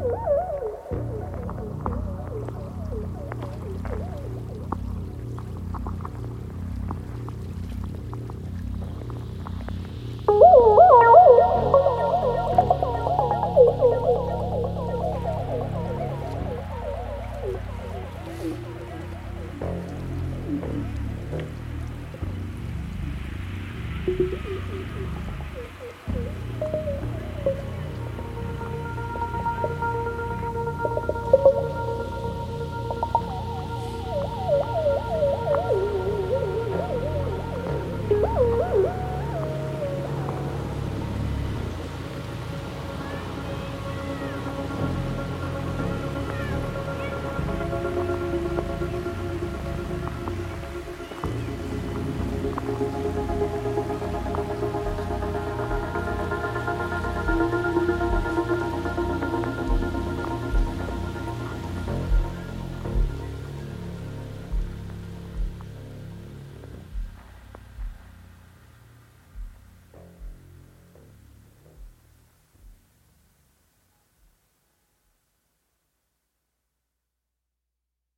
Woo!